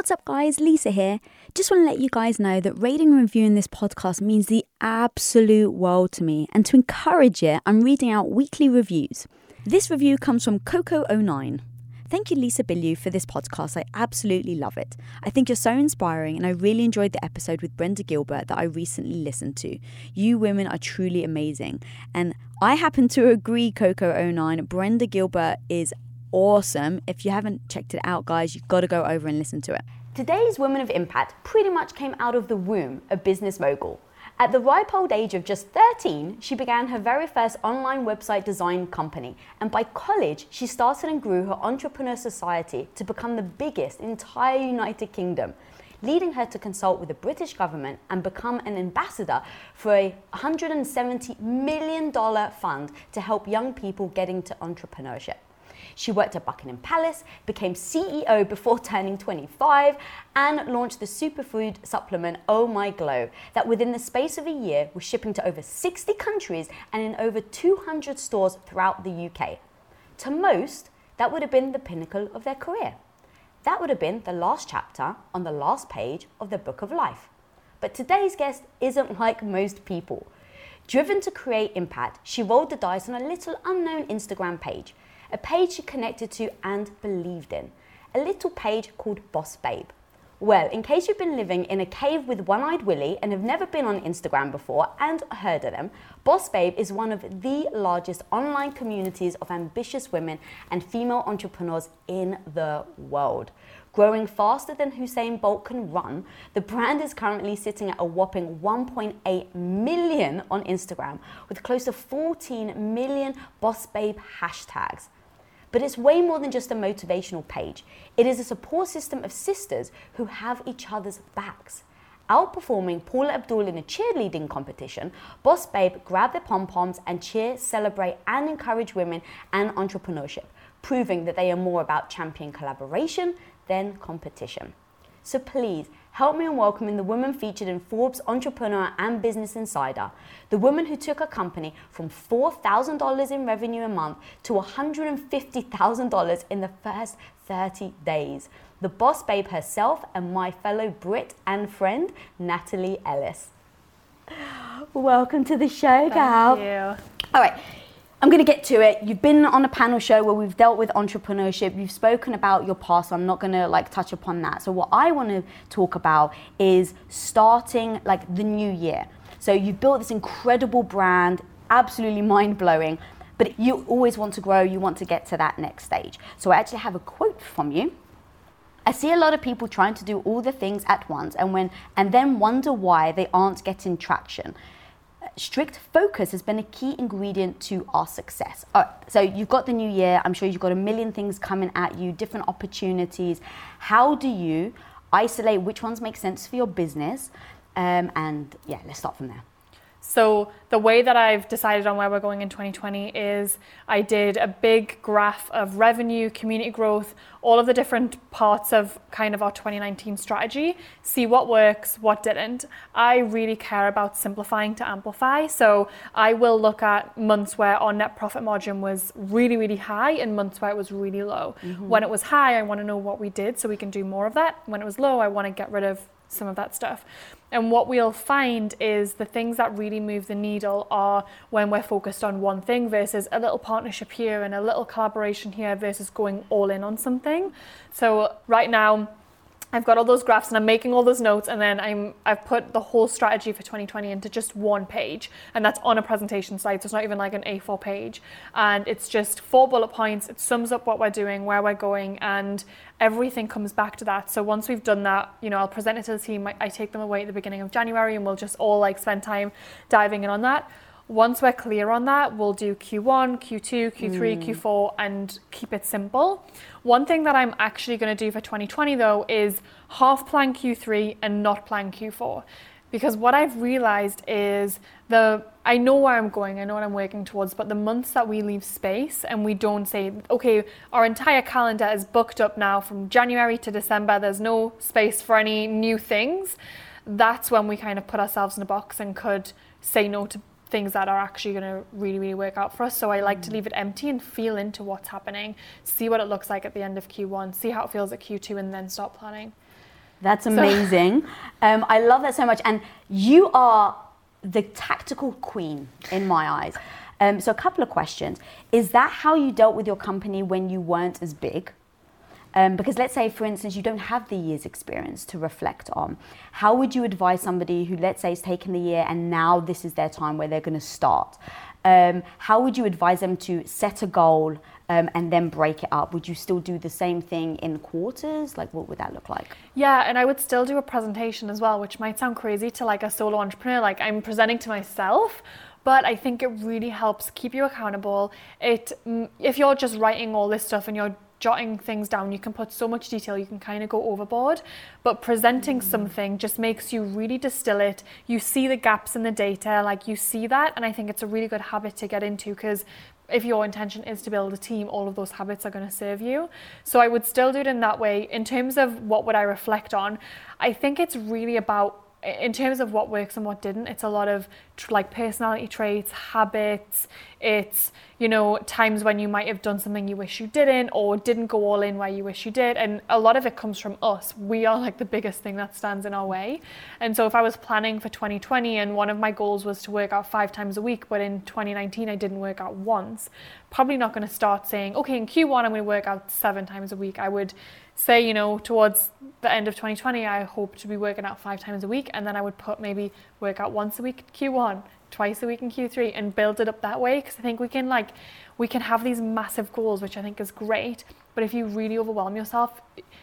What's up, guys? Lisa here. Just want to let you guys know that rating and reviewing this podcast means the absolute world to me. And to encourage it, I'm reading out weekly reviews. This review comes from Coco09. Thank you, Lisa Bilyeu, for this podcast. I absolutely love it. I think you're so inspiring, and I really enjoyed the episode with Brenda Gilbert that I recently listened to. You women are truly amazing. And I happen to agree, Coco09. Brenda Gilbert is awesome. If you haven't checked it out, guys, you've got to go over and listen to it. Today's Women of Impact pretty much came out of the womb of business mogul. At the ripe old age of just 13, she began her very first online website design company, and by college, she started and grew her entrepreneur society to become the biggest entire United Kingdom, leading her to consult with the British government and become an ambassador for a $170 million fund to help young people get into entrepreneurship. She worked at Buckingham Palace, became CEO before turning 25, and launched the superfood supplement Oh My Glow, that within the space of a year was shipping to over 60 countries and in over 200 stores throughout the UK. To most, that would have been the pinnacle of their career. That would have been the last chapter on the last page of the book of life. But today's guest isn't like most people. Driven to create impact, she rolled the dice on a little unknown Instagram page a page she connected to and believed in. A little page called Boss Babe. Well, in case you've been living in a cave with One Eyed Willy and have never been on Instagram before and heard of them, Boss Babe is one of the largest online communities of ambitious women and female entrepreneurs in the world. Growing faster than Usain Bolt can run, the brand is currently sitting at a whopping 1.8 million on Instagram with close to 14 million Boss Babe hashtags. But it's way more than just a motivational page. It is a support system of sisters who have each other's backs. Outperforming Paula Abdul in a cheerleading competition, Boss Babe grabbed the pom poms and cheer, celebrate, and encourage women and entrepreneurship, proving that they are more about champion collaboration than competition. So please help me in welcoming the woman featured in Forbes Entrepreneur and Business Insider, the woman who took her company from $4,000 in revenue a month to $150,000 in the first 30 days. The boss babe herself and my fellow Brit and friend, Natalie Ellis. Welcome to the show, Gal. Thank you. All right. I'm going to get to it. You've been on a panel show where we've dealt with entrepreneurship. You've spoken about your past. So I'm not going to like touch upon that. So what I want to talk about is starting like the new year. So you've built this incredible brand, absolutely mind blowing. But you always want to grow. You want to get to that next stage. So I actually have a quote from you. I see a lot of people trying to do all the things at once and when and then wonder why they aren't getting traction strict focus has been a key ingredient to our success. so you've got the new year, I'm sure you've got a million things coming at you, different opportunities. How do you isolate which ones make sense for your business? Um, and yeah, let's start from there. So the way that I've decided on where we're going in 2020 is I did a big graph of revenue, community growth, all of the different parts of kind of our 2019 strategy, see what works, what didn't. I really care about simplifying to amplify. So I will look at months where our net profit margin was really, really high and months where it was really low. Mm-hmm. When it was high, I want to know what we did so we can do more of that. When it was low, I want to get rid of some of that stuff. And what we'll find is the things that really move the needle are when we're focused on one thing versus a little partnership here and a little collaboration here versus going all in on something. So, right now, I've got all those graphs and I'm making all those notes and then I'm I've put the whole strategy for 2020 into just one page and that's on a presentation slide so it's not even like an A4 page. And it's just four bullet points it sums up what we're doing where we're going and everything comes back to that. So once we've done that you know I'll present it to the team I, I take them away at the beginning of January and we'll just all like spend time diving in on that once we're clear on that, we'll do Q1, Q2, Q3, mm. Q4, and keep it simple. One thing that I'm actually going to do for 2020 though is half plan Q3 and not plan Q4. Because what I've realized is the I know where I'm going, I know what I'm working towards, but the months that we leave space and we don't say, okay, our entire calendar is booked up now from January to December, there's no space for any new things, that's when we kind of put ourselves in a box and could say no to things that are actually going to really, really work out for us. So I like mm. to leave it empty and feel into what's happening, see what it looks like at the end of Q1, see how it feels at Q2, and then start planning. That's amazing. um, I love that so much. And you are the tactical queen in my eyes. Um, so, a couple of questions. Is that how you dealt with your company when you weren't as big? Um, because let's say, for instance, you don't have the year's experience to reflect on. How would you advise somebody who, let's say, has taken the year and now this is their time where they're going to start? Um, how would you advise them to set a goal um, and then break it up? Would you still do the same thing in quarters? Like, what would that look like? Yeah, and I would still do a presentation as well, which might sound crazy to like a solo entrepreneur. Like, I'm presenting to myself, but I think it really helps keep you accountable. It mm, if you're just writing all this stuff and you're jotting things down, you can put so much detail, you can kind of go overboard. But presenting mm. something just makes you really distill it. You see the gaps in the data, like you see that, and I think it's a really good habit to get into because if your intention is to build a team, all of those habits are going to serve you. So I would still do it in that way. In terms of what would I reflect on, I think it's really about in terms of what works and what didn't, it's a lot of like personality traits, habits. It's, you know, times when you might have done something you wish you didn't or didn't go all in where you wish you did. And a lot of it comes from us. We are like the biggest thing that stands in our way. And so if I was planning for 2020 and one of my goals was to work out five times a week, but in 2019 I didn't work out once, probably not going to start saying, okay, in Q1 I'm going to work out seven times a week. I would say, you know, towards the end of 2020, I hope to be working out five times a week. And then I would put maybe work out once a week in Q1, twice a week in Q3, and build it up that way. Because I think we can, like, we can have these massive goals, which I think is great. But if you really overwhelm yourself,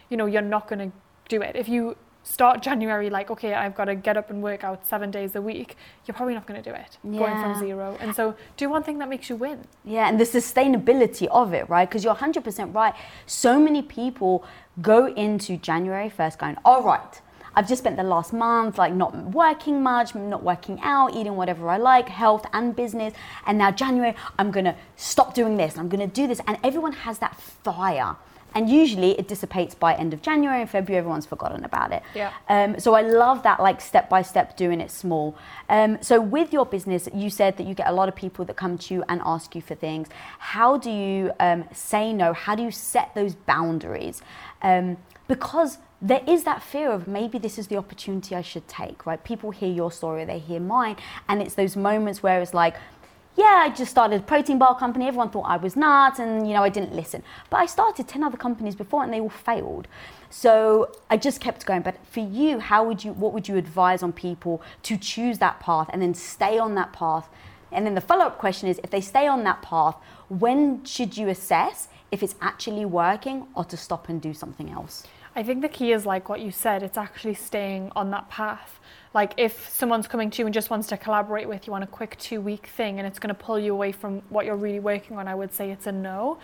you know, you're not going to do it. If you start January like, okay, I've got to get up and work out seven days a week, you're probably not going to do it yeah. going from zero. And so do one thing that makes you win. Yeah, and the sustainability of it, right? Because you're 100% right. So many people go into January 1st going, all right, I've just spent the last month like not working much, not working out, eating whatever I like, health and business. And now January, I'm gonna stop doing this, I'm gonna do this. And everyone has that fire and usually it dissipates by end of January and February. Everyone's forgotten about it. Yeah. Um, so I love that, like step by step, doing it small. Um, so with your business, you said that you get a lot of people that come to you and ask you for things. How do you um, say no? How do you set those boundaries? Um, because there is that fear of maybe this is the opportunity I should take, right? People hear your story, they hear mine, and it's those moments where it's like, yeah, I just started a protein bar company. Everyone thought I was nuts and, you know, I didn't listen. But I started 10 other companies before and they all failed. So I just kept going. But for you, how would you, what would you advise on people to choose that path and then stay on that path? And then the follow up question is if they stay on that path, when should you assess if it's actually working or to stop and do something else? I think the key is like what you said, it's actually staying on that path. Like if someone's coming to you and just wants to collaborate with you on a quick two week thing and it's going to pull you away from what you're really working on, I would say it's a no.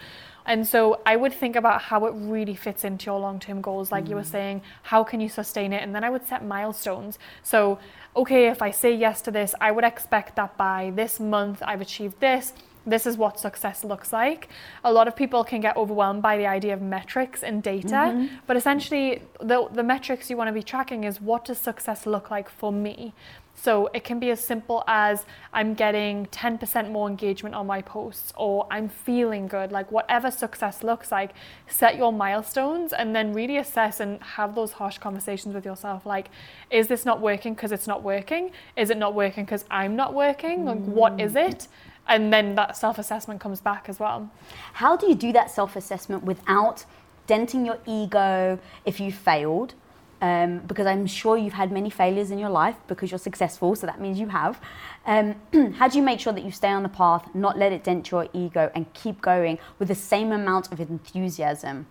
And so I would think about how it really fits into your long term goals. Like mm. you were mm. saying, how can you sustain it? And then I would set milestones. So, okay, if I say yes to this, I would expect that by this month I've achieved this this is what success looks like. A lot of people can get overwhelmed by the idea of metrics and data, mm-hmm. but essentially the, the metrics you want to be tracking is what does success look like for me? So it can be as simple as I'm getting 10% more engagement on my posts or I'm feeling good. Like whatever success looks like, set your milestones and then really assess and have those harsh conversations with yourself. Like, is this not working because it's not working? Is it not working because I'm not working? Like, what is it? And then that self assessment comes back as well. How do you do that self assessment without denting your ego if you failed? Um, because I'm sure you've had many failures in your life because you're successful, so that means you have. Um, how do you make sure that you stay on the path, not let it dent your ego, and keep going with the same amount of enthusiasm?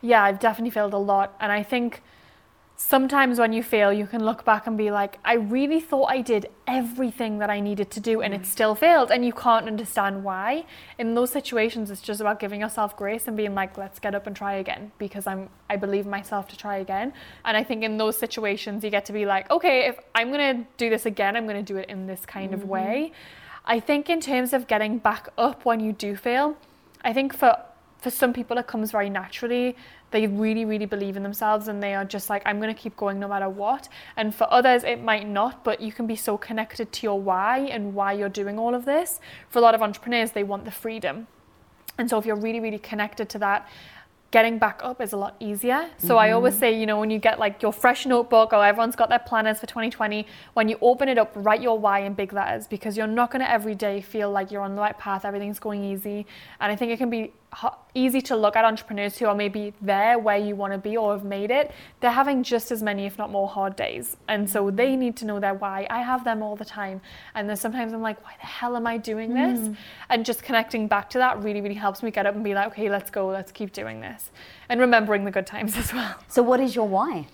Yeah, I've definitely failed a lot, and I think sometimes when you fail, you can look back and be like, I really thought I did everything that I needed to do and it mm. still failed, and you can't understand why. In those situations, it's just about giving yourself grace and being like, let's get up and try again because I'm I believe myself to try again. And I think in those situations, you get to be like, okay, if I'm gonna do this again, I'm gonna do it in this kind mm-hmm. of way. I think in terms of getting back up when you do fail, I think for for some people it comes very naturally they really really believe in themselves and they are just like i'm going to keep going no matter what and for others it might not but you can be so connected to your why and why you're doing all of this for a lot of entrepreneurs they want the freedom and so if you're really really connected to that getting back up is a lot easier. So mm-hmm. I always mm-hmm. say, you know, when you get like your fresh notebook or everyone's got their planners for 2020, when you open it up, write your why in big letters because you're not going to every day feel like you're on the right path, everything's going easy. And I think it can be easy to look at entrepreneurs who are maybe there where you want to be or have made it. They're having just as many, if not more, hard days. And so they need to know their why. I have them all the time. And then sometimes I'm like, why the hell am I doing this? Mm. And just connecting back to that really, really helps me get up and be like, okay, let's go, let's keep doing this. And remembering the good times as well. So, what is your why?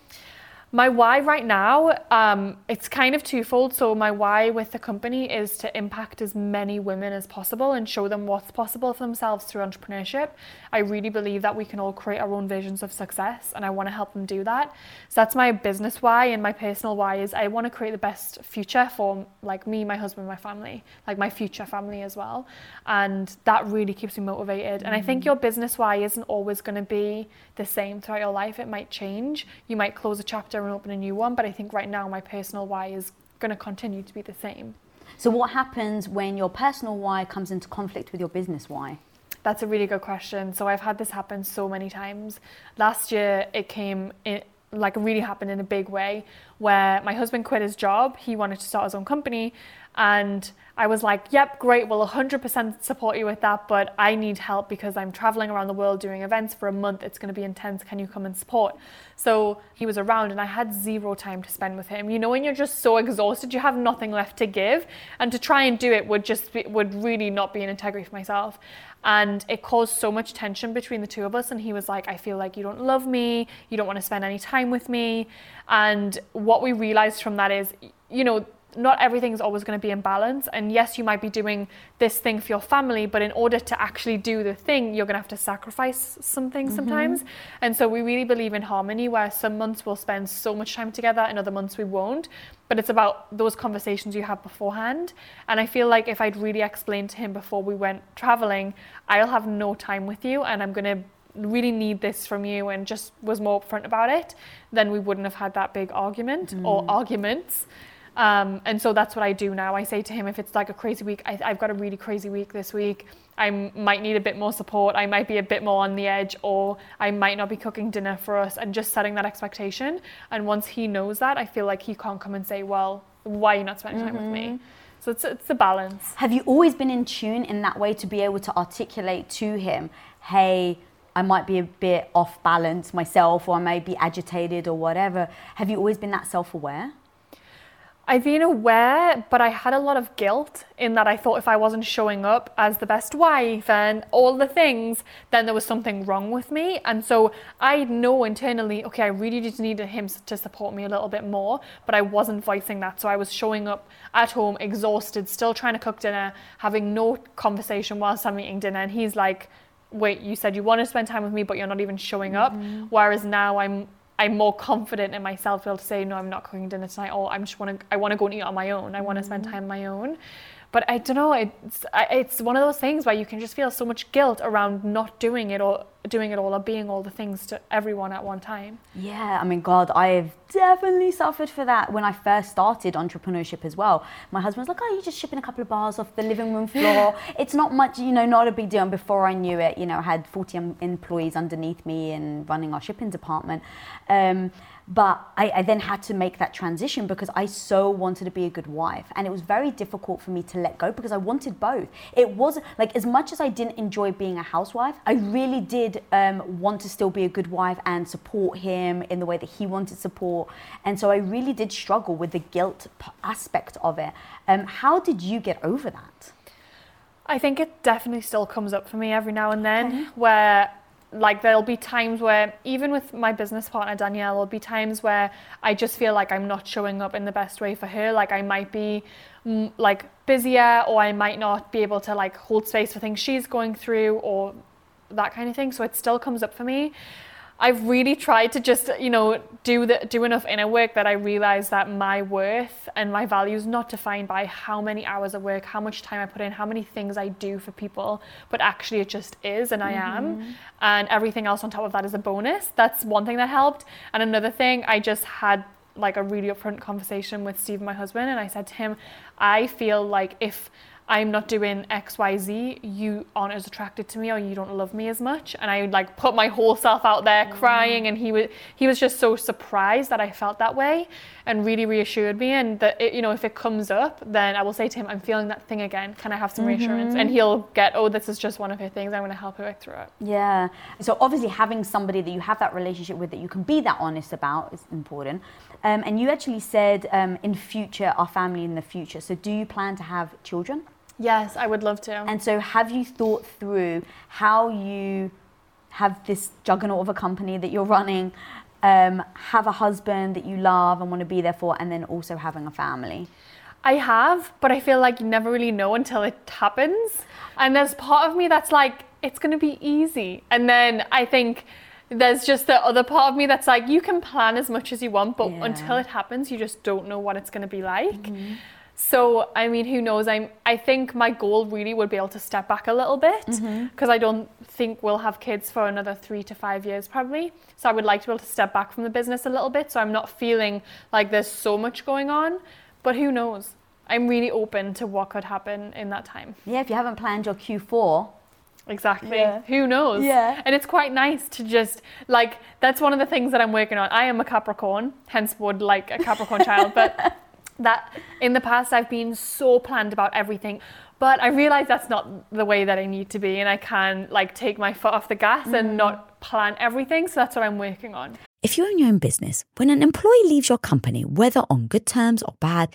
My why right now, um, it's kind of twofold. So my why with the company is to impact as many women as possible and show them what's possible for themselves through entrepreneurship. I really believe that we can all create our own visions of success, and I want to help them do that. So that's my business why, and my personal why is I want to create the best future for like me, my husband, my family, like my future family as well, and that really keeps me motivated. And I think mm. your business why isn't always going to be the same throughout your life. It might change. You might close a chapter and open a new one. But I think right now my personal why is going to continue to be the same. So, what happens when your personal why comes into conflict with your business why? That's a really good question. So, I've had this happen so many times. Last year, it came in, like really happened in a big way where my husband quit his job. He wanted to start his own company. And I was like, yep, great, we'll 100% support you with that, but I need help because I'm traveling around the world doing events for a month. It's going to be intense. Can you come and support? So he was around and I had zero time to spend with him. You know, when you're just so exhausted, you have nothing left to give. And to try and do it would just be, would really not be an integrity for myself. And it caused so much tension between the two of us. And he was like, I feel like you don't love me. You don't want to spend any time with me. And what we realized from that is, you know, not everything's always going to be in balance. And yes, you might be doing this thing for your family, but in order to actually do the thing, you're going to have to sacrifice something mm-hmm. sometimes. And so we really believe in harmony, where some months we'll spend so much time together, and other months we won't. But it's about those conversations you have beforehand. And I feel like if I'd really explained to him before we went traveling, I'll have no time with you, and I'm going to really need this from you and just was more upfront about it, then we wouldn't have had that big argument mm. or arguments. Um, and so that's what I do now. I say to him, if it's like a crazy week, I, have got a really crazy week this week. I might need a bit more support. I might be a bit more on the edge, or I might not be cooking dinner for us, and just setting that expectation. And once he knows that, I feel like he can't come and say, "Well, why are you not spending time mm-hmm. with me?" Mm-hmm. So it's it's a balance. Have you always been in tune in that way to be able to articulate to him, "Hey." I might be a bit off balance myself, or I may be agitated, or whatever. Have you always been that self aware? I've been aware, but I had a lot of guilt in that I thought if I wasn't showing up as the best wife and all the things, then there was something wrong with me. And so I know internally, okay, I really just needed him to support me a little bit more, but I wasn't voicing that. So I was showing up at home exhausted, still trying to cook dinner, having no conversation whilst I'm eating dinner. And he's like, wait, you said you want to spend time with me, but you're not even showing up. Mm-hmm. Whereas now I'm I'm more confident in myself to be able to say, no, I'm not cooking dinner tonight, or I'm just want to, I want to go and eat on my own. I want to spend mm-hmm. time on my own. But I don't know, it's, it's one of those things where you can just feel so much guilt around not doing it or doing it all or being all the things to everyone at one time. Yeah, I mean, God, I've definitely suffered for that when I first started entrepreneurship as well. My husband's like, oh, you're just shipping a couple of bars off the living room floor. it's not much, you know, not a big deal. And before I knew it, you know, I had 40 employees underneath me and running our shipping department. Um, but I, I, then had to make that transition because I so wanted to be a good wife. And it was very difficult for me to let go because I wanted both. It wasn't like as much as I didn't enjoy being a housewife, I really did um, want to still be a good wife and support him in the way that he wanted support. And so I really did struggle with the guilt aspect of it. Um, how did you get over that? I think it definitely still comes up for me every now and then okay. where like there'll be times where even with my business partner Danielle there'll be times where I just feel like I'm not showing up in the best way for her. Like I might be mm, like busier or I might not be able to like hold space for things she's going through or that kind of thing. So it still comes up for me I've really tried to just, you know, do the do enough inner work that I realize that my worth and my value is not defined by how many hours of work, how much time I put in, how many things I do for people, but actually it just is and I am. Mm-hmm. And everything else on top of that is a bonus. That's one thing that helped. And another thing, I just had like a really upfront conversation with Steve, my husband, and I said to him, I feel like if I'm not doing X, Y, Z, you aren't as attracted to me or you don't love me as much. And I would like put my whole self out there crying and he was he was just so surprised that I felt that way and really reassured me and that it, you know if it comes up then I will say to him I'm feeling that thing again can I have some reassurance and he'll get oh this is just one of her things I'm going to help her work through it Yeah. So obviously having somebody that you have that relationship with that you can be that honest about is important. Um, and you actually said um, in future, our family in the future. So do you plan to have children? Yes I would love to And so have you thought through how you have this juggernaut of a company that you're running, um, have a husband that you love and want to be there for, and then also having a family? I have, but I feel like you never really know until it happens. And there's part of me that's like, it's going to be easy. And then I think there's just the other part of me that's like, you can plan as much as you want, but Yeah. until it happens, you just don't know what it's going to be like. So, I mean, who knows? I'm, I think my goal really would be able to step back a little bit mm-hmm. because I don't think we'll have kids for another three to five years probably. So, I would like to be able to step back from the business a little bit so I'm not feeling like there's so much going on. But who knows? I'm really open to what could happen in that time. Yeah, if you haven't planned your Q4, Exactly. Yeah. Who knows? Yeah. And it's quite nice to just like that's one of the things that I'm working on. I am a Capricorn, hence would like a Capricorn child, but that in the past I've been so planned about everything. But I realize that's not the way that I need to be and I can like take my foot off the gas Mm. and not plan everything. So that's what I'm working on. If you own your own business, when an employee leaves your company, whether on good terms or bad,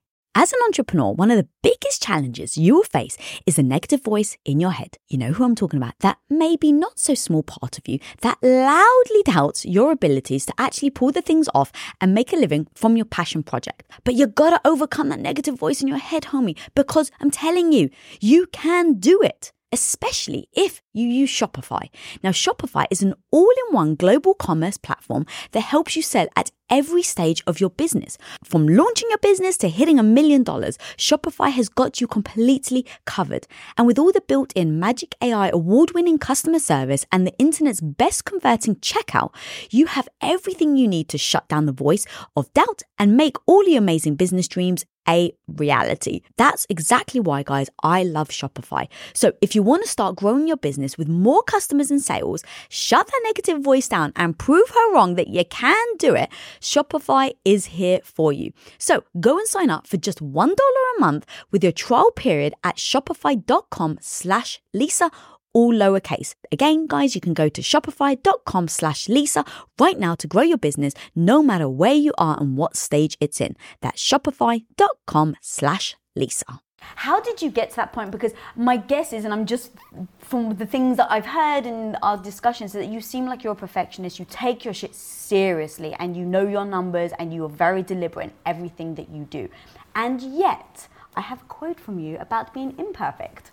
As an entrepreneur, one of the biggest challenges you will face is the negative voice in your head. You know who I'm talking about. That maybe not so small part of you that loudly doubts your abilities to actually pull the things off and make a living from your passion project. But you gotta overcome that negative voice in your head, homie, because I'm telling you, you can do it especially if you use Shopify. Now, Shopify is an all in one global commerce platform that helps you sell at every stage of your business. From launching your business to hitting a million dollars, Shopify has got you completely covered. And with all the built in Magic AI award winning customer service and the internet's best converting checkout, you have everything you need to shut down the voice of doubt and make all your amazing business dreams a reality. That's exactly why, guys, I love Shopify. So if you want to start growing your business with more customers and sales, shut that negative voice down and prove her wrong that you can do it, Shopify is here for you. So go and sign up for just $1 a month with your trial period at shopify.com slash Lisa all lowercase. Again, guys, you can go to shopify.com slash Lisa right now to grow your business no matter where you are and what stage it's in. That's shopify.com slash Lisa. How did you get to that point? Because my guess is, and I'm just from the things that I've heard in our discussions, that you seem like you're a perfectionist. You take your shit seriously and you know your numbers and you are very deliberate in everything that you do. And yet, I have a quote from you about being imperfect.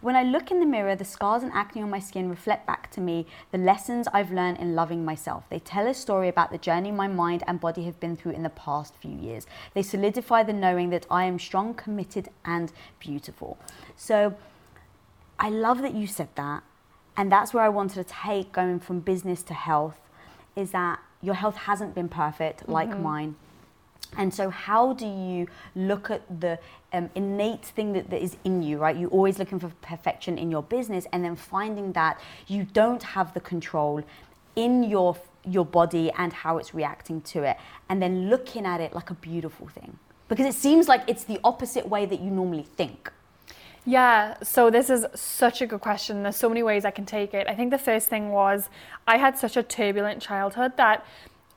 When I look in the mirror, the scars and acne on my skin reflect back to me the lessons I've learned in loving myself. They tell a story about the journey my mind and body have been through in the past few years. They solidify the knowing that I am strong, committed, and beautiful. So I love that you said that. and that's where I wanted to take going from business to health is that your health hasn't been perfect like Mm-hmm. mine. And so, how do you look at the um, innate thing that, that is in you, right? You're always looking for perfection in your business, and then finding that you don't have the control in your your body and how it's reacting to it, and then looking at it like a beautiful thing, because it seems like it's the opposite way that you normally think. Yeah, so this is such a good question. There's so many ways I can take it. I think the first thing was I had such a turbulent childhood that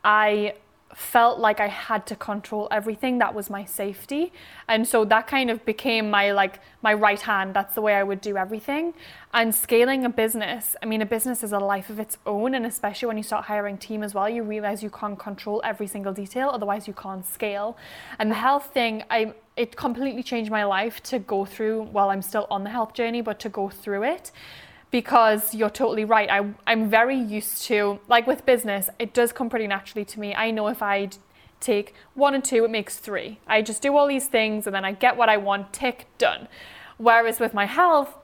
I felt like I had to control everything that was my safety. And so that kind of became my like my right hand. That's the way I would do everything. And scaling a business, I mean a business is a life of its own and especially when you start hiring team as well, you realize you can't control every single detail otherwise you can't scale. And the health thing, I it completely changed my life to go through while I'm still on the health journey, but to go through it because you're totally right. I, I'm very used to, like with business, it does come pretty naturally to me. I know if I take one and two, it makes three. I just do all these things and then I get what I want, tick, done. Whereas with my health,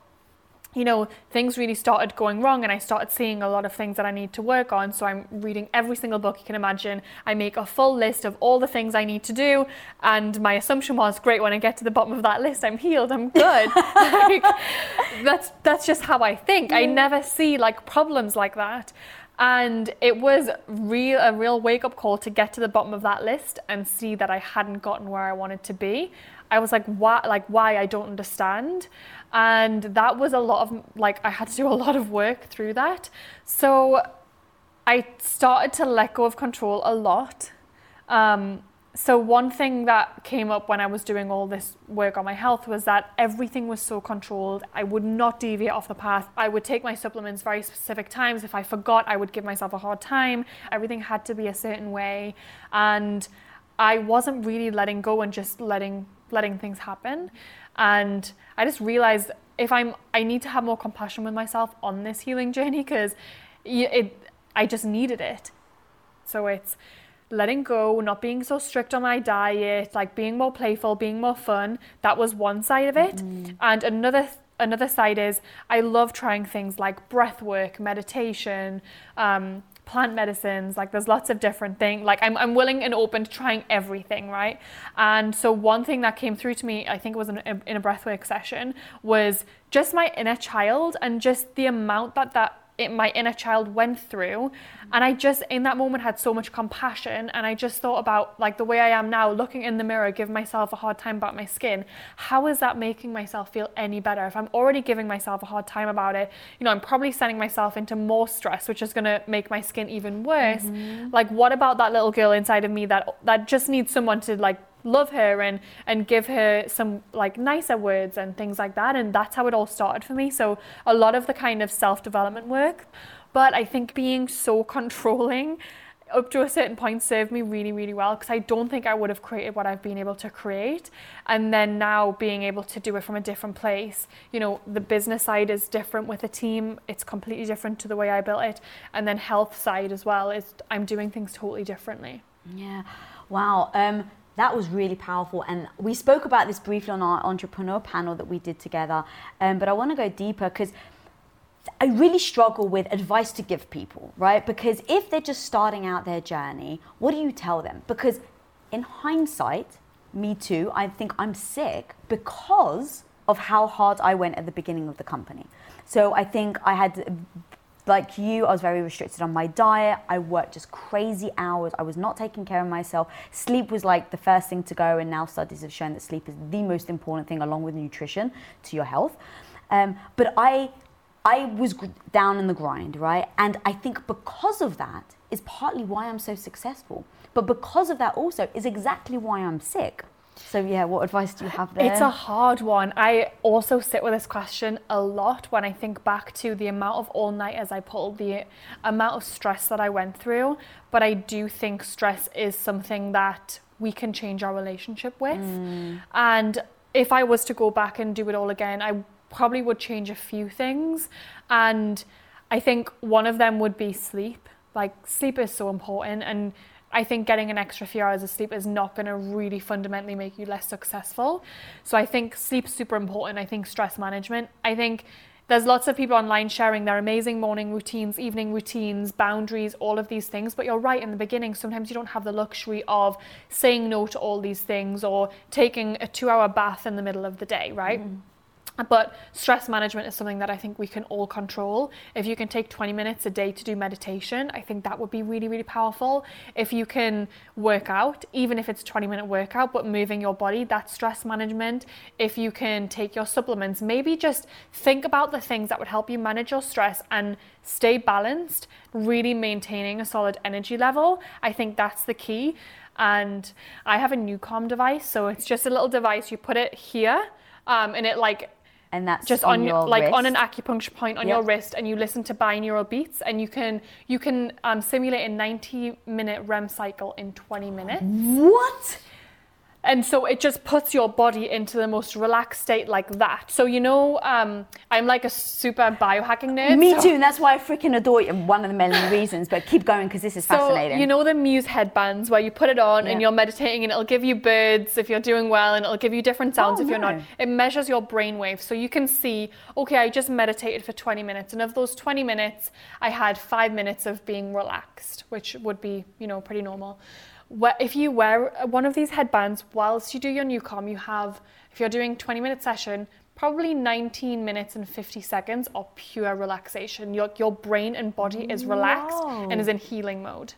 you know, things really started going wrong and I started seeing a lot of things that I need to work on. So I'm reading every single book you can imagine. I make a full list of all the things I need to do. And my assumption was, great, when I get to the bottom of that list, I'm healed, I'm good. like, that's, that's just how I think. I never see like problems like that. And it was real a real wake up call to get to the bottom of that list and see that I hadn't gotten where I wanted to be. I was like, why? Like, why? I don't understand. And that was a lot of like I had to do a lot of work through that. So I started to let go of control a lot. Um, so one thing that came up when I was doing all this work on my health was that everything was so controlled. I would not deviate off the path. I would take my supplements very specific times. If I forgot, I would give myself a hard time. Everything had to be a certain way, and I wasn't really letting go and just letting letting things happen. And I just realized if I'm, I need to have more compassion with myself on this healing journey because it, I just needed it. So it's letting go, not being so strict on my diet, like being more playful, being more fun. That was one side of it. And another another side is I love trying things like breath work, meditation, um, plant medicines. Like there's lots of different things. Like I'm, I'm willing and open to trying everything, right? And so one thing that came through to me, I think it was in a, in a breathwork session, was just my inner child and just the amount that that it, my inner child went through. Mm-hmm. And i just in that moment had so much compassion. And i just thought about like the way i am now looking in the mirror giving myself a hard time about my skin. How is that making myself feel any better? If i'm already giving myself a hard time about it you know i'm probably sending myself into more stress which is going to make my skin even worse. Mm-hmm. Like what about that little girl inside of me that that just needs someone to like love her and and give her some like nicer words and things like that and that's how it all started for me. So a lot of the kind of self-development work. But i think being so controlling up to a certain point served me really really well because i don't think i would have created what i've been able to create. And then now being able to do it from a different place you know the business side is different with a team. It's completely different to the way i built it. And then health side as well is i'm doing things totally differently. Yeah. Wow. Um, that was really powerful. And we spoke about this briefly on our entrepreneur panel that we did together. Um, but I want to go deeper because I really struggle with advice to give people, right? Because if they're just starting out their journey, what do you tell them? Because in hindsight, me too, I think I'm sick because of how hard I went at the beginning of the company. So I think I had like you, I was very restricted on my diet. I worked just crazy hours. I was not taking care of myself. Sleep was like the first thing to go, and now studies have shown that sleep is the most important thing, along with nutrition, to your health. Um, but I, I was down in the grind, right? And I think because of that is partly why I'm so successful. But because of that also is exactly why I'm sick. So yeah, what advice do you have there? It's a hard one. I also sit with this question a lot when I think back to the amount of all nighters I pulled, the amount of stress that I went through. But I do think stress is something that we can change our relationship with. Mm. And if I was to go back and do it all again, I probably would change a few things. And I think one of them would be sleep. Like, sleep is so important. And I think getting an extra few hours of sleep is not going to really fundamentally make you less successful. So I think sleep's super important. I think stress management. I think there's lots of people online sharing their amazing morning routines, evening routines, boundaries, all of these things. But you're right in the beginning, sometimes you don't have the luxury of saying no to all these things or taking a two hour bath in the middle of the day, right? Mm. But stress management is something that I think we can all control. If you can take 20 minutes a day to do meditation, I think that would be really, really powerful. If you can work out, even if it's a 20 minute workout, but moving your body, that's stress management. If you can take your supplements, maybe just think about the things that would help you manage your stress and stay balanced, really maintaining a solid energy level. I think that's the key. And I have a NuCalm device, so it's just a little device. You put it here, um, and it like and that's just on, on your like wrist. on an acupuncture point on yep. your wrist and you listen to binaural beats and you can you can um, simulate a 90 minute REM cycle in 20 minutes what and so it just puts your body into the most relaxed state like that. So you know, um, I'm like a super biohacking nerd. Me so. too, and that's why I freaking adore you. One of the many reasons, but keep going because this is so, fascinating. You know the Muse headbands where you put it on yeah. and you're meditating, and it'll give you birds if you're doing well, and it'll give you different sounds oh, if you're not. It measures your brain waves, so you can see. Okay, I just meditated for 20 minutes, and of those 20 minutes, I had five minutes of being relaxed, which would be you know pretty normal if you wear one of these headbands whilst you do your NuCalm, you have, if you're doing 20 minute session, probably 19 minutes and 50 seconds of pure relaxation. Your, your brain and body is relaxed Whoa. and is in healing mode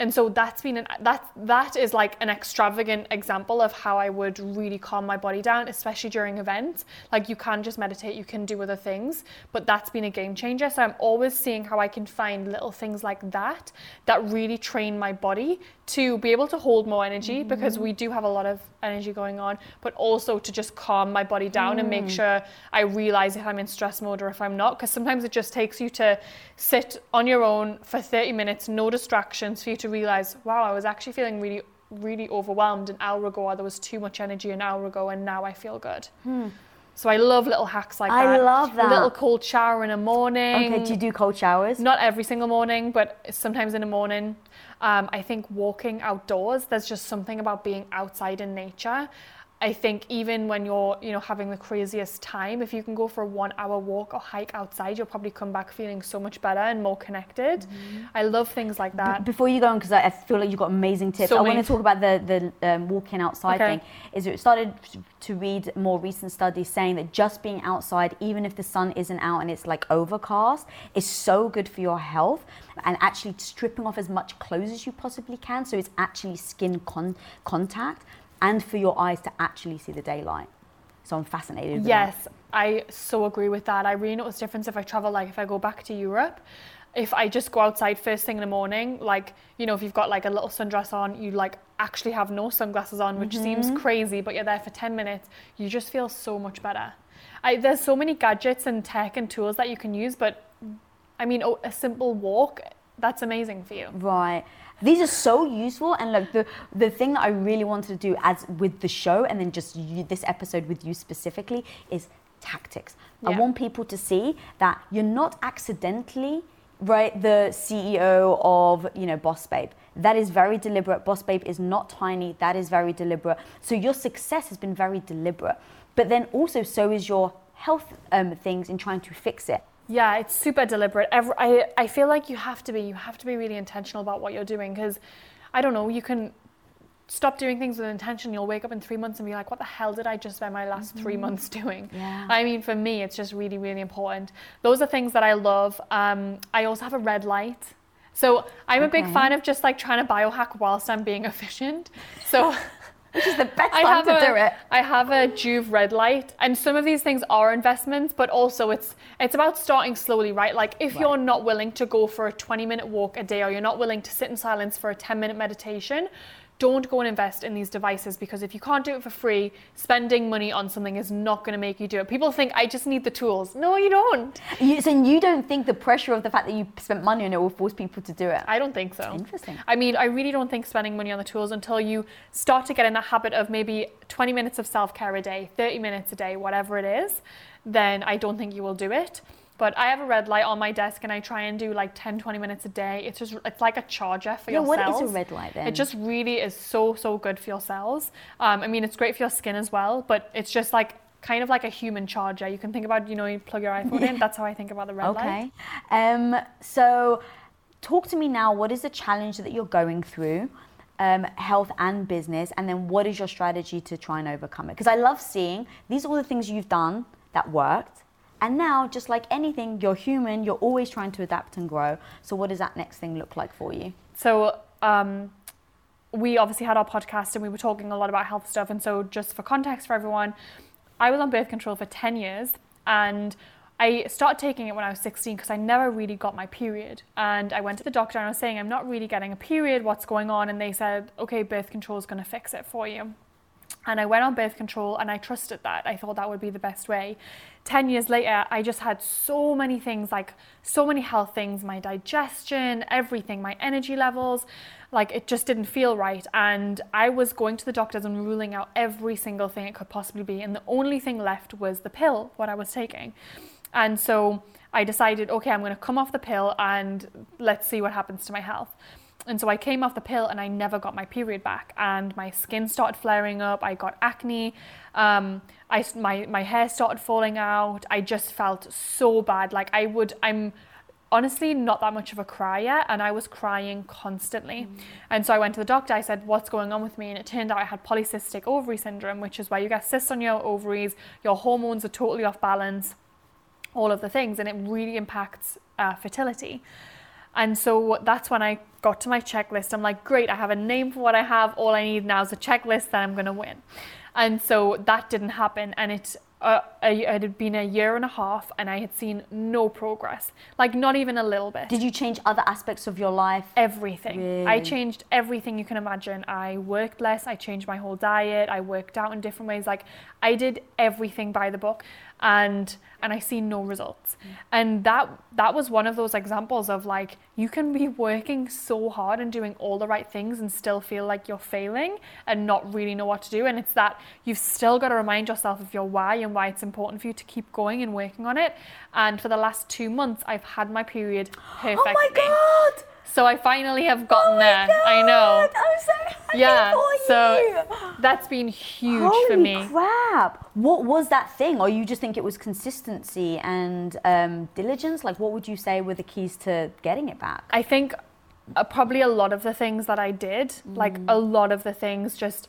and so that's been an, that that is like an extravagant example of how I would really calm my body down, especially during events. Like you can just meditate, you can do other things, but that's been a game changer. So I'm always seeing how I can find little things like that that really train my body to be able to hold more energy mm-hmm. because we do have a lot of energy going on, but also to just calm my body down mm. and make mm. sure I realize if I'm in stress mode or if I'm not. Because sometimes it just takes you to sit on your own for 30 minutes, no distractions, for you to realize, wow, I was actually feeling really, really overwhelmed an hour ago, or there was too much energy an hour ago, and now I feel good. Hmm. So I love little hacks like I that. I love that. A little cold shower in the morning. Okay, do you do cold showers? Not every single morning, but sometimes in the morning. Um, I think walking outdoors, there's just something about being outside in nature I think even when you're, you know, having the craziest time, if you can go for a one hour walk or hike outside, you'll probably come back feeling so much better and more connected. Mm-hmm. I love things like that. Before you go on, because I, feel like you've got amazing tips, so I want to talk about the, the um, walking outside okay. thing. Is it started to read more recent studies saying that just being outside, even if the sun isn't out and it's like overcast, is so good for your health and actually stripping off as much clothes as you possibly can so it's actually skin con- contact and for your eyes to actually see the daylight. So I'm fascinated. yes, that. I so agree with that. I really notice difference if I travel, like if I go back to Europe. If I just go outside first thing in the morning, like, you know, if you've got like a little sundress on, you like actually have no sunglasses on, which mm-hmm. seems crazy, but you're there for 10 minutes, you just feel so much better. I, there's so many gadgets and tech and tools that you can use, but I mean, oh, a simple walk, that's amazing for you. Right. These are so useful, and like the the thing that I really wanted to do as with the show, and then just you, this episode with you specifically is tactics. Yeah. I want people to see that you're not accidentally right the CEO of you know Boss Babe. That is very deliberate. Boss Babe is not tiny. That is very deliberate. So your success has been very deliberate. But then also so is your health um, things in trying to fix it. Yeah, it's super deliberate. Every, I, I feel like you have to be. You have to be really intentional about what you're doing because, I don't know, you can stop doing things with intention. You'll wake up in three months and be like, what the hell did I just spend my last mm-hmm. three months doing? Yeah. I mean, for me, it's just really, really important. Those are things that I love. Um, I also have a red light. So I'm okay. a big fan of just like trying to biohack whilst I'm being efficient. So which is the best I time to a, do it. I have a Joovv red light, and some of these things are investments, but also it's it's about starting slowly, right? Like if right. you're not willing to go for a 20 minute walk a day, or you're not willing to sit in silence for a 10 minute meditation, don't go and invest in these devices because if you can't do it for free, spending money on something is not going to make you do it. People think I just need the tools. No, you don't. You, so you don't think the pressure of the fact that you spent money on it will force people to do it? I don't think so. Interesting. I mean, I really don't think spending money on the tools until you start to get in the habit of maybe 20 minutes of self care a day, 30 minutes a day, whatever it is, then I don't think you will do it. But I have a red light on my desk and I try and do like 10, 20 minutes a day. It's just, it's like a charger for yeah, your cells. What is a red light then? It just really is so, so good for your cells. Um, I mean, it's great for your skin as well, but it's just like kind of like a human charger. You can think about, you know, you plug your iPhone in. That's how I think about the red light. Okay. Um, so, talk to me now. What is the challenge that you're going through? Um, health and business, and then what is your strategy to try and overcome it? Because I love seeing these are all the things you've done that worked, and now just like anything, you're human. You're always trying to adapt and grow. So, what does that next thing look like for you? So, um, we obviously had our podcast and we were talking a lot about health stuff. And so, just for context for everyone, I was on birth control for 10 years and I started taking it when I was 16 because I never really got my period. And I went to the doctor and I was saying, I'm not really getting a period, what's going on? And they said, okay, birth control is going to fix it for you. And I went on birth control and I trusted that. I thought that would be the best way. 10 years later, I just had so many things like so many health things my digestion, everything, my energy levels. Like it just didn't feel right. And I was going to the doctors and ruling out every single thing it could possibly be. And the only thing left was the pill, what I was taking. And so I decided, okay, I'm going to come off the pill and let's see what happens to my health. And so I came off the pill and I never got my period back. And my skin started flaring up. I got acne. Um, I, my, my hair started falling out. I just felt so bad. Like I would, I'm honestly not that much of a crier and I was crying constantly. Mm. And so I went to the doctor, I said, What's going on with me? And it turned out I had polycystic ovary syndrome, which is where you get cysts on your ovaries, your hormones are totally off balance, all of the things, and it really impacts uh, fertility. And so that's when I got to my checklist. I'm like, great, I have a name for what I have. All I need now is a checklist that I'm going to win. And so that didn't happen. And it uh, it had been a year and a half and I had seen no progress, like not even a little bit. Did you change other aspects of your life? Everything. Really? I changed everything you can imagine. I worked less, I changed my whole diet, I worked out in different ways. Like I did everything by the book and and I see no results. Mm. And that that was one of those examples of like you can be working so hard and doing all the right things and still feel like you're failing and not really know what to do. And it's that you've still got to remind yourself of your why and why it's important for you to keep going and working on it. And for the last two months, I've had my period perfectly. Oh my god! So I finally have gotten oh there. God, I know. I'm so happy yeah. for so that's been huge Holy for me. crap! What was that thing, or you just think it was consistency and um, diligence? Like, what would you say were the keys to getting it back? I think uh, probably a lot of the things that I did, mm. like a lot of the things, just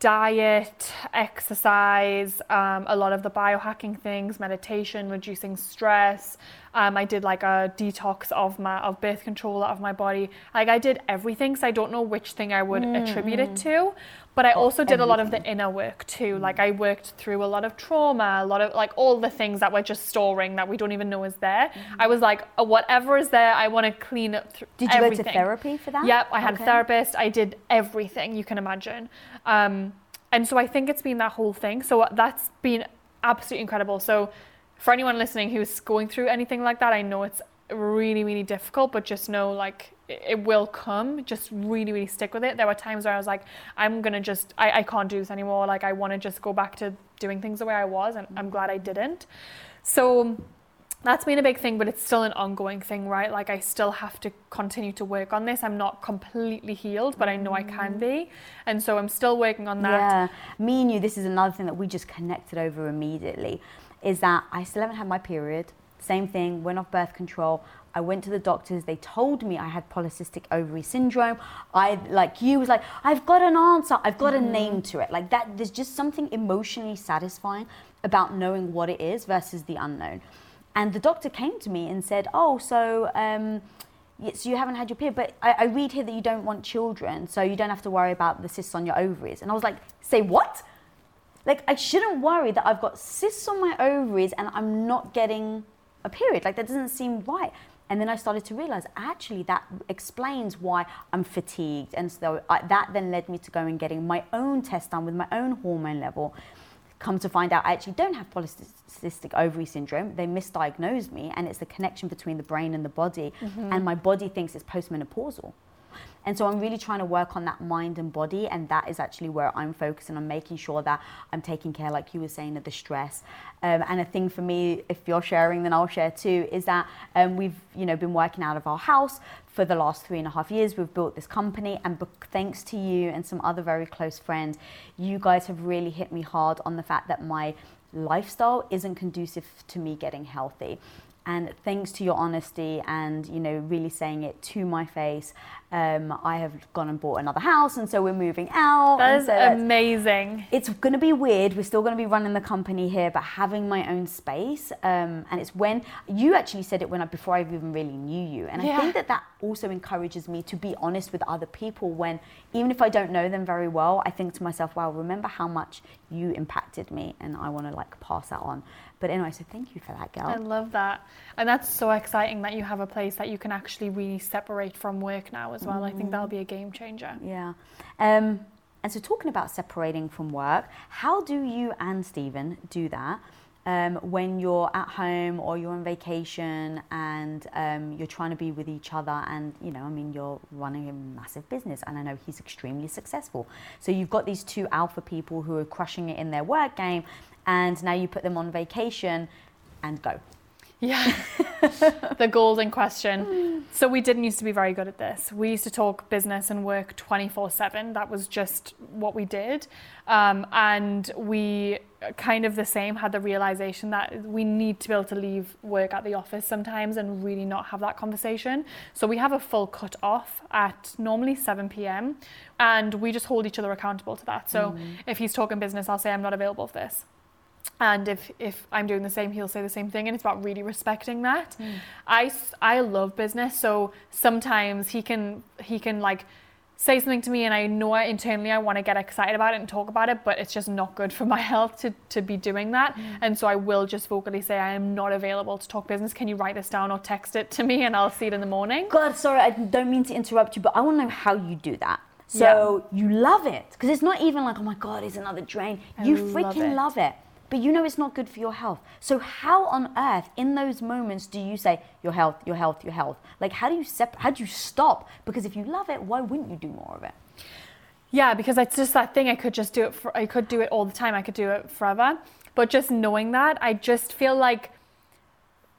diet, exercise, um, a lot of the biohacking things, meditation, reducing stress. Um, I did like a detox of my of birth control out of my body. Like I did everything, so I don't know which thing I would mm. attribute it to. But I also did everything. a lot of the inner work too. Like I worked through a lot of trauma, a lot of like all the things that we're just storing that we don't even know is there. Mm. I was like, oh, whatever is there, I want to clean up. Th- did you everything. go to therapy for that? Yep, I had okay. a therapist. I did everything you can imagine. Um, and so I think it's been that whole thing. So that's been absolutely incredible. So for anyone listening who's going through anything like that, I know it's really, really difficult, but just know like it will come. Just really, really stick with it. There were times where I was like, I'm gonna just, I, I can't do this anymore. Like I want to just go back to doing things the way I was, and I'm glad I didn't. So that's been a big thing, but it's still an ongoing thing, right? Like I still have to continue to work on this. I'm not completely healed, but I know I can mm. be. And so I'm still working on that. Yeah. Me and you, this is another thing that we just connected over immediately is that I still haven't had my period. Same thing, went off birth control. I went to the doctors. They told me I had polycystic ovary syndrome. I, like you, was like, I've got an answer. I've got mm-hmm. a name to it. Like that, there's just something emotionally satisfying about knowing what it is versus the unknown. And the doctor came to me and said, Oh, so, um, so you haven't had your period, but I, I read here that you don't want children, so you don't have to worry about the cysts on your ovaries. And I was like, Say what? like I shouldn't worry that I've got cysts on my ovaries and I'm not getting a period. Like that doesn't seem right. And then I started to realize actually that explains why I'm fatigued. And so I, that then led me to go and getting my own test done with my own hormone level. Come to find out, I actually don't have polycystic ovary syndrome. They misdiagnosed me, and it's the connection between the brain and the body. Mm-hmm. And my body thinks it's postmenopausal. And so I'm really trying to work on that mind and body, and that is actually where I'm focusing on making sure that I'm taking care, like you were saying, of the stress. Um, and a thing for me, if you're sharing, then I'll share too, is that um, we've you know been working out of our house for the last three and a half years. We've built this company, and thanks to you and some other very close friends, you guys have really hit me hard on the fact that my lifestyle isn't conducive to me getting healthy and thanks to your honesty and you know really saying it to my face um, I have gone and bought another house, and so we're moving out. That is so amazing. It's going to be weird. We're still going to be running the company here, but having my own space. Um, and it's when you actually said it when I before I even really knew you, and yeah. I think that that also encourages me to be honest with other people. When even if I don't know them very well, I think to myself, "Wow, remember how much you impacted me," and I want to like pass that on. But anyway, so thank you for that, girl. I love that. And that's so exciting that you have a place that you can actually really separate from work now as well. Mm. I think that'll be a game changer. Yeah. Um, and so, talking about separating from work, how do you and Stephen do that? Um, when you're at home or you're on vacation and um, you're trying to be with each other and you know i mean you're running a massive business and i know he's extremely successful so you've got these two alpha people who are crushing it in their work game and now you put them on vacation and go. Yeah, the golden question. So we didn't used to be very good at this. We used to talk business and work 24 7. That was just what we did. Um, and we kind of the same had the realization that we need to be able to leave work at the office sometimes and really not have that conversation. So we have a full cut off at normally 7 p.m. and we just hold each other accountable to that. So mm. if he's talking business, I'll say I'm not available for this and if if I'm doing the same, he'll say the same thing, and it's about really respecting that. Mm. I I love business, so sometimes he can he can like say something to me and I know I, internally I want to get excited about it and talk about it, but it's just not good for my health to, to be doing that. Mm. And so I will just vocally say, I am not available to talk business. Can you write this down or text it to me and I'll see it in the morning? God, sorry, I don't mean to interrupt you, but I want to know how you do that. So yeah. you love it because it's not even like, oh my God, it's another drain. I you freaking love it. love it but you know it's not good for your health. So how on earth in those moments do you say your health, your health, your health? Like how do you sep- how do you stop? Because if you love it, why wouldn't you do more of it? Yeah, because it's just that thing. I could just do it. For, I could do it all the time. I could do it forever. But just knowing that, I just feel like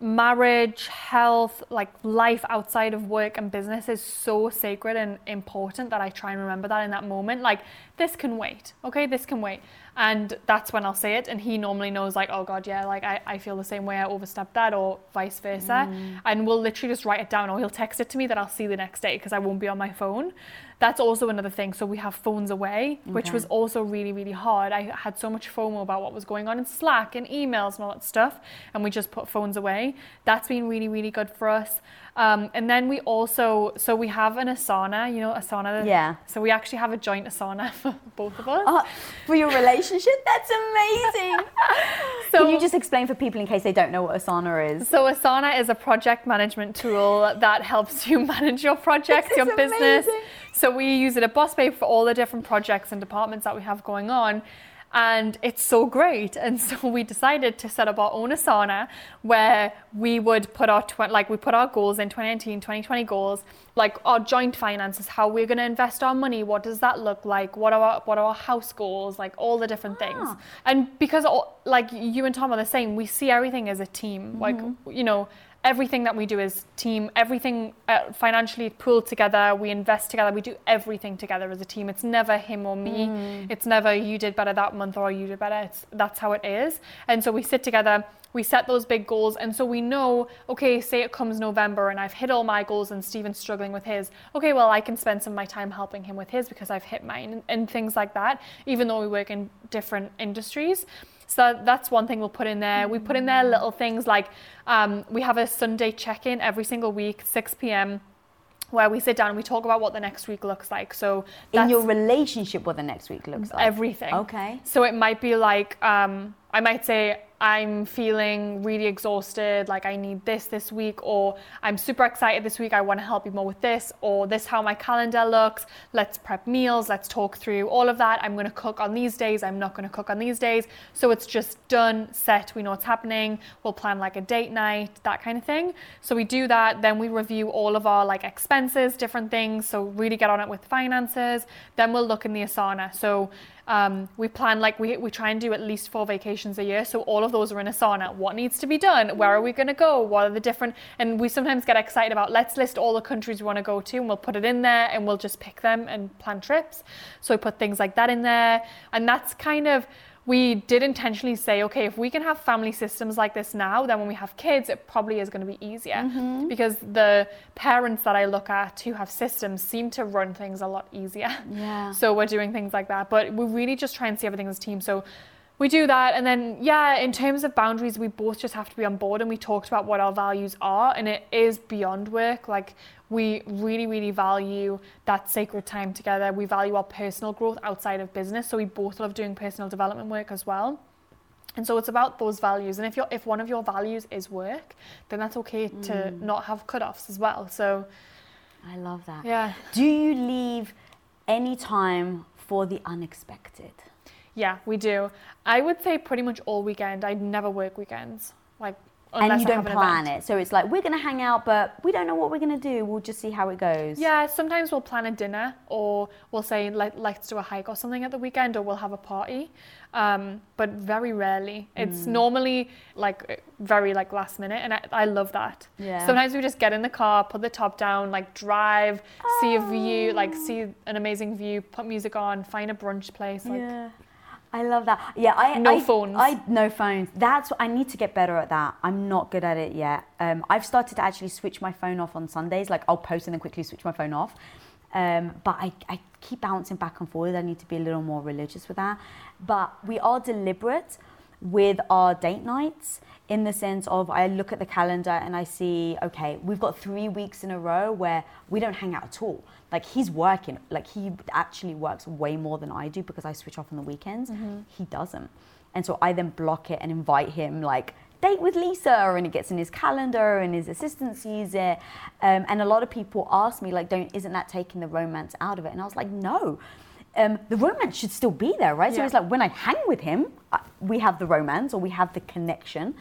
marriage, health, like life outside of work and business is so sacred and important that I try and remember that in that moment. Like, this can wait, okay? This can wait. And that's when I'll say it. And he normally knows, like, oh God, yeah, like I, I feel the same way. I overstepped that, or vice versa. Mm. And we'll literally just write it down, or he'll text it to me that I'll see the next day because I won't be on my phone. That's also another thing. So we have phones away, okay. which was also really, really hard. I had so much FOMO about what was going on in Slack and emails and all that stuff. And we just put phones away. That's been really, really good for us. Um, and then we also, so we have an Asana, you know, Asana. Yeah. So we actually have a joint Asana for both of us. Oh, for your relationship? That's amazing. so, Can you just explain for people in case they don't know what Asana is? So Asana is a project management tool that helps you manage your projects, your business. Amazing. So we use it at Boss Babe for all the different projects and departments that we have going on and it's so great. And so we decided to set up our own Asana where we would put our tw- like we put our goals in 2019, 2020 goals, like our joint finances, how we're going to invest our money, what does that look like, what are our, what are our house goals, like all the different ah. things. And because all, like you and Tom are the same, we see everything as a team. Mm-hmm. Like you know, everything that we do is team everything uh, financially pulled together we invest together we do everything together as a team. It's never him or me. Mm. it's never you did better that month or you did better. It's that's how it is. And so we sit together we set those big goals and so we know okay say it comes november and i've hit all my goals and steven's struggling with his okay well i can spend some of my time helping him with his because i've hit mine and, and things like that even though we work in different industries so that's one thing we'll put in there. We put in there little things like um, we have a Sunday check in every single week, 6 p.m where we sit down and we talk about what the next week looks like. So in your relationship, what the next week looks like. Everything. Okay. So it might be like um, I might say I'm feeling really exhausted, like I need this this week, or I'm super excited this week, I want to help you more with this, or this how my calendar looks. Let's prep meals, let's talk through all of that. I'm going to cook on these days, I'm not going to cook on these days. So it's just done, set, we know what's happening. We'll plan like a date night, that kind of thing. So we do that, then we review all of our like expenses, different things. So really get on it with finances. Then we'll look in the Asana. So um, we plan like we, we try and do at least four vacations a year. So all of those are in Asana. What needs to be done? Where are we going to go? What are the different? And we sometimes get excited about let's list all the countries we want to go to and we'll put it in there and we'll just pick them and plan trips. So we put things like that in there. And that's kind of we did intentionally say, okay, if we can have family systems like this now, then when we have kids, it probably is going to be easier. Mm-hmm. Because the parents that I look at who have systems seem to run things a lot easier. Yeah. So we're doing things like that. But we really just try and see everything as a team. So we do that and then yeah in terms of boundaries we both just have to be on board and we talked about what our values are and it is beyond work. Like we really really value that sacred time together. We value our personal growth outside of business so we both love doing personal development work as well. And so it's about those values and if you if one of your values is work then that's okay to mm. not have cut-offs as well so i love that. Yeah. Do you leave any time for the unexpected yeah, we do. I would say pretty much all weekend. I never work weekends. Like and you don't plan it. So it's like we're going to hang out, but we don't know what we're going to do. We'll just see how it goes. Yeah, sometimes we'll plan a dinner, or we'll say Let, let's do a hike or something at the weekend, or we'll have a party. Um, but very rarely. It's mm. normally like very like last minute, and I, I love that. Yeah. Sometimes we just get in the car, put the top down, like drive, oh. see a view, like see an amazing view, put music on, find a brunch place. Like, yeah. I love that. Yeah, I no I, phones. I no phones. That's what I need to get better at that. I'm not good at it yet. Um, I've started to actually switch my phone off on Sundays. Like I'll post and then quickly switch my phone off. Um, but I, I keep bouncing back and forth. I need to be a little more religious with that. But we are deliberate with our date nights in the sense of I look at the calendar and I see, okay, we've got three weeks in a row where we don't hang out at all. Like he's working, like he actually works way more than I do because I switch off on the weekends. Mm-hmm. He doesn't. And so I then block it and invite him like date with Lisa and it gets in his calendar and his assistant sees it. Um, and a lot of people ask me like, don't, isn't that taking the romance out of it? And I was like, no. Um, the romance should still be there, right? Yeah. So it's like when I hang with him, uh, we have the romance or we have the connection.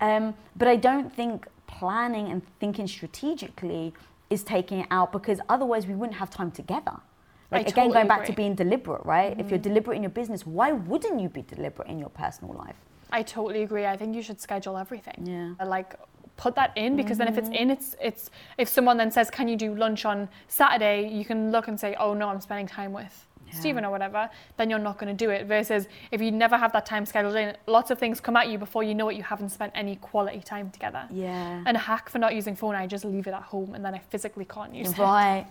Um, but I don't think planning and thinking strategically is taking it out because otherwise we wouldn't have time together. Like I again, totally going back agree. to being deliberate, right? Mm-hmm. If you're mm-hmm. deliberate in your business, why wouldn't you be deliberate in your personal life? I totally agree. I think you should schedule everything. Yeah. Like put that in because mm-hmm. then if it's in it's it's if someone then says can you do lunch on Saturday you can look and say oh no I'm spending time with yeah. Stephen or whatever, then you're not going to do it. Versus if you never have that time scheduled in, lots of things come at you before you know it, you haven't spent any quality time together. Yeah. And a hack for not using phone, I just leave it at home and then I physically can't use right. it.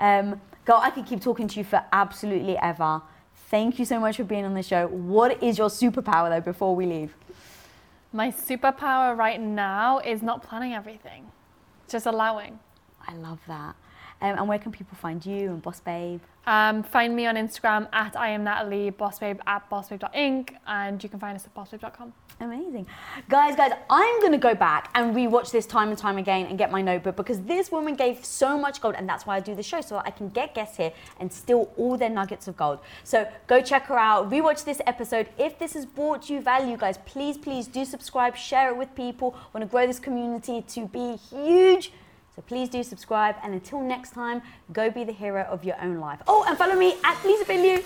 Right. Um, girl, I could keep talking to you for absolutely ever. Thank you so much for being on the show. What is your superpower though before we leave? My superpower right now is not planning everything, just allowing. I love that. Um, and where can people find you and Boss Babe? Um, find me on Instagram at I am Natalie, Boss Babe at bossbabe.inc, and you can find us at bossbabe.com. Amazing. Guys, guys, I'm going to go back and rewatch this time and time again and get my notebook because this woman gave so much gold, and that's why I do the show, so I can get guests here and steal all their nuggets of gold. So go check her out, rewatch this episode. If this has brought you value, guys, please, please do subscribe, share it with people. I want to grow this community to be huge. So please do subscribe. And until next time, go be the hero of your own life. Oh, and follow me at Lisa Bilyeu.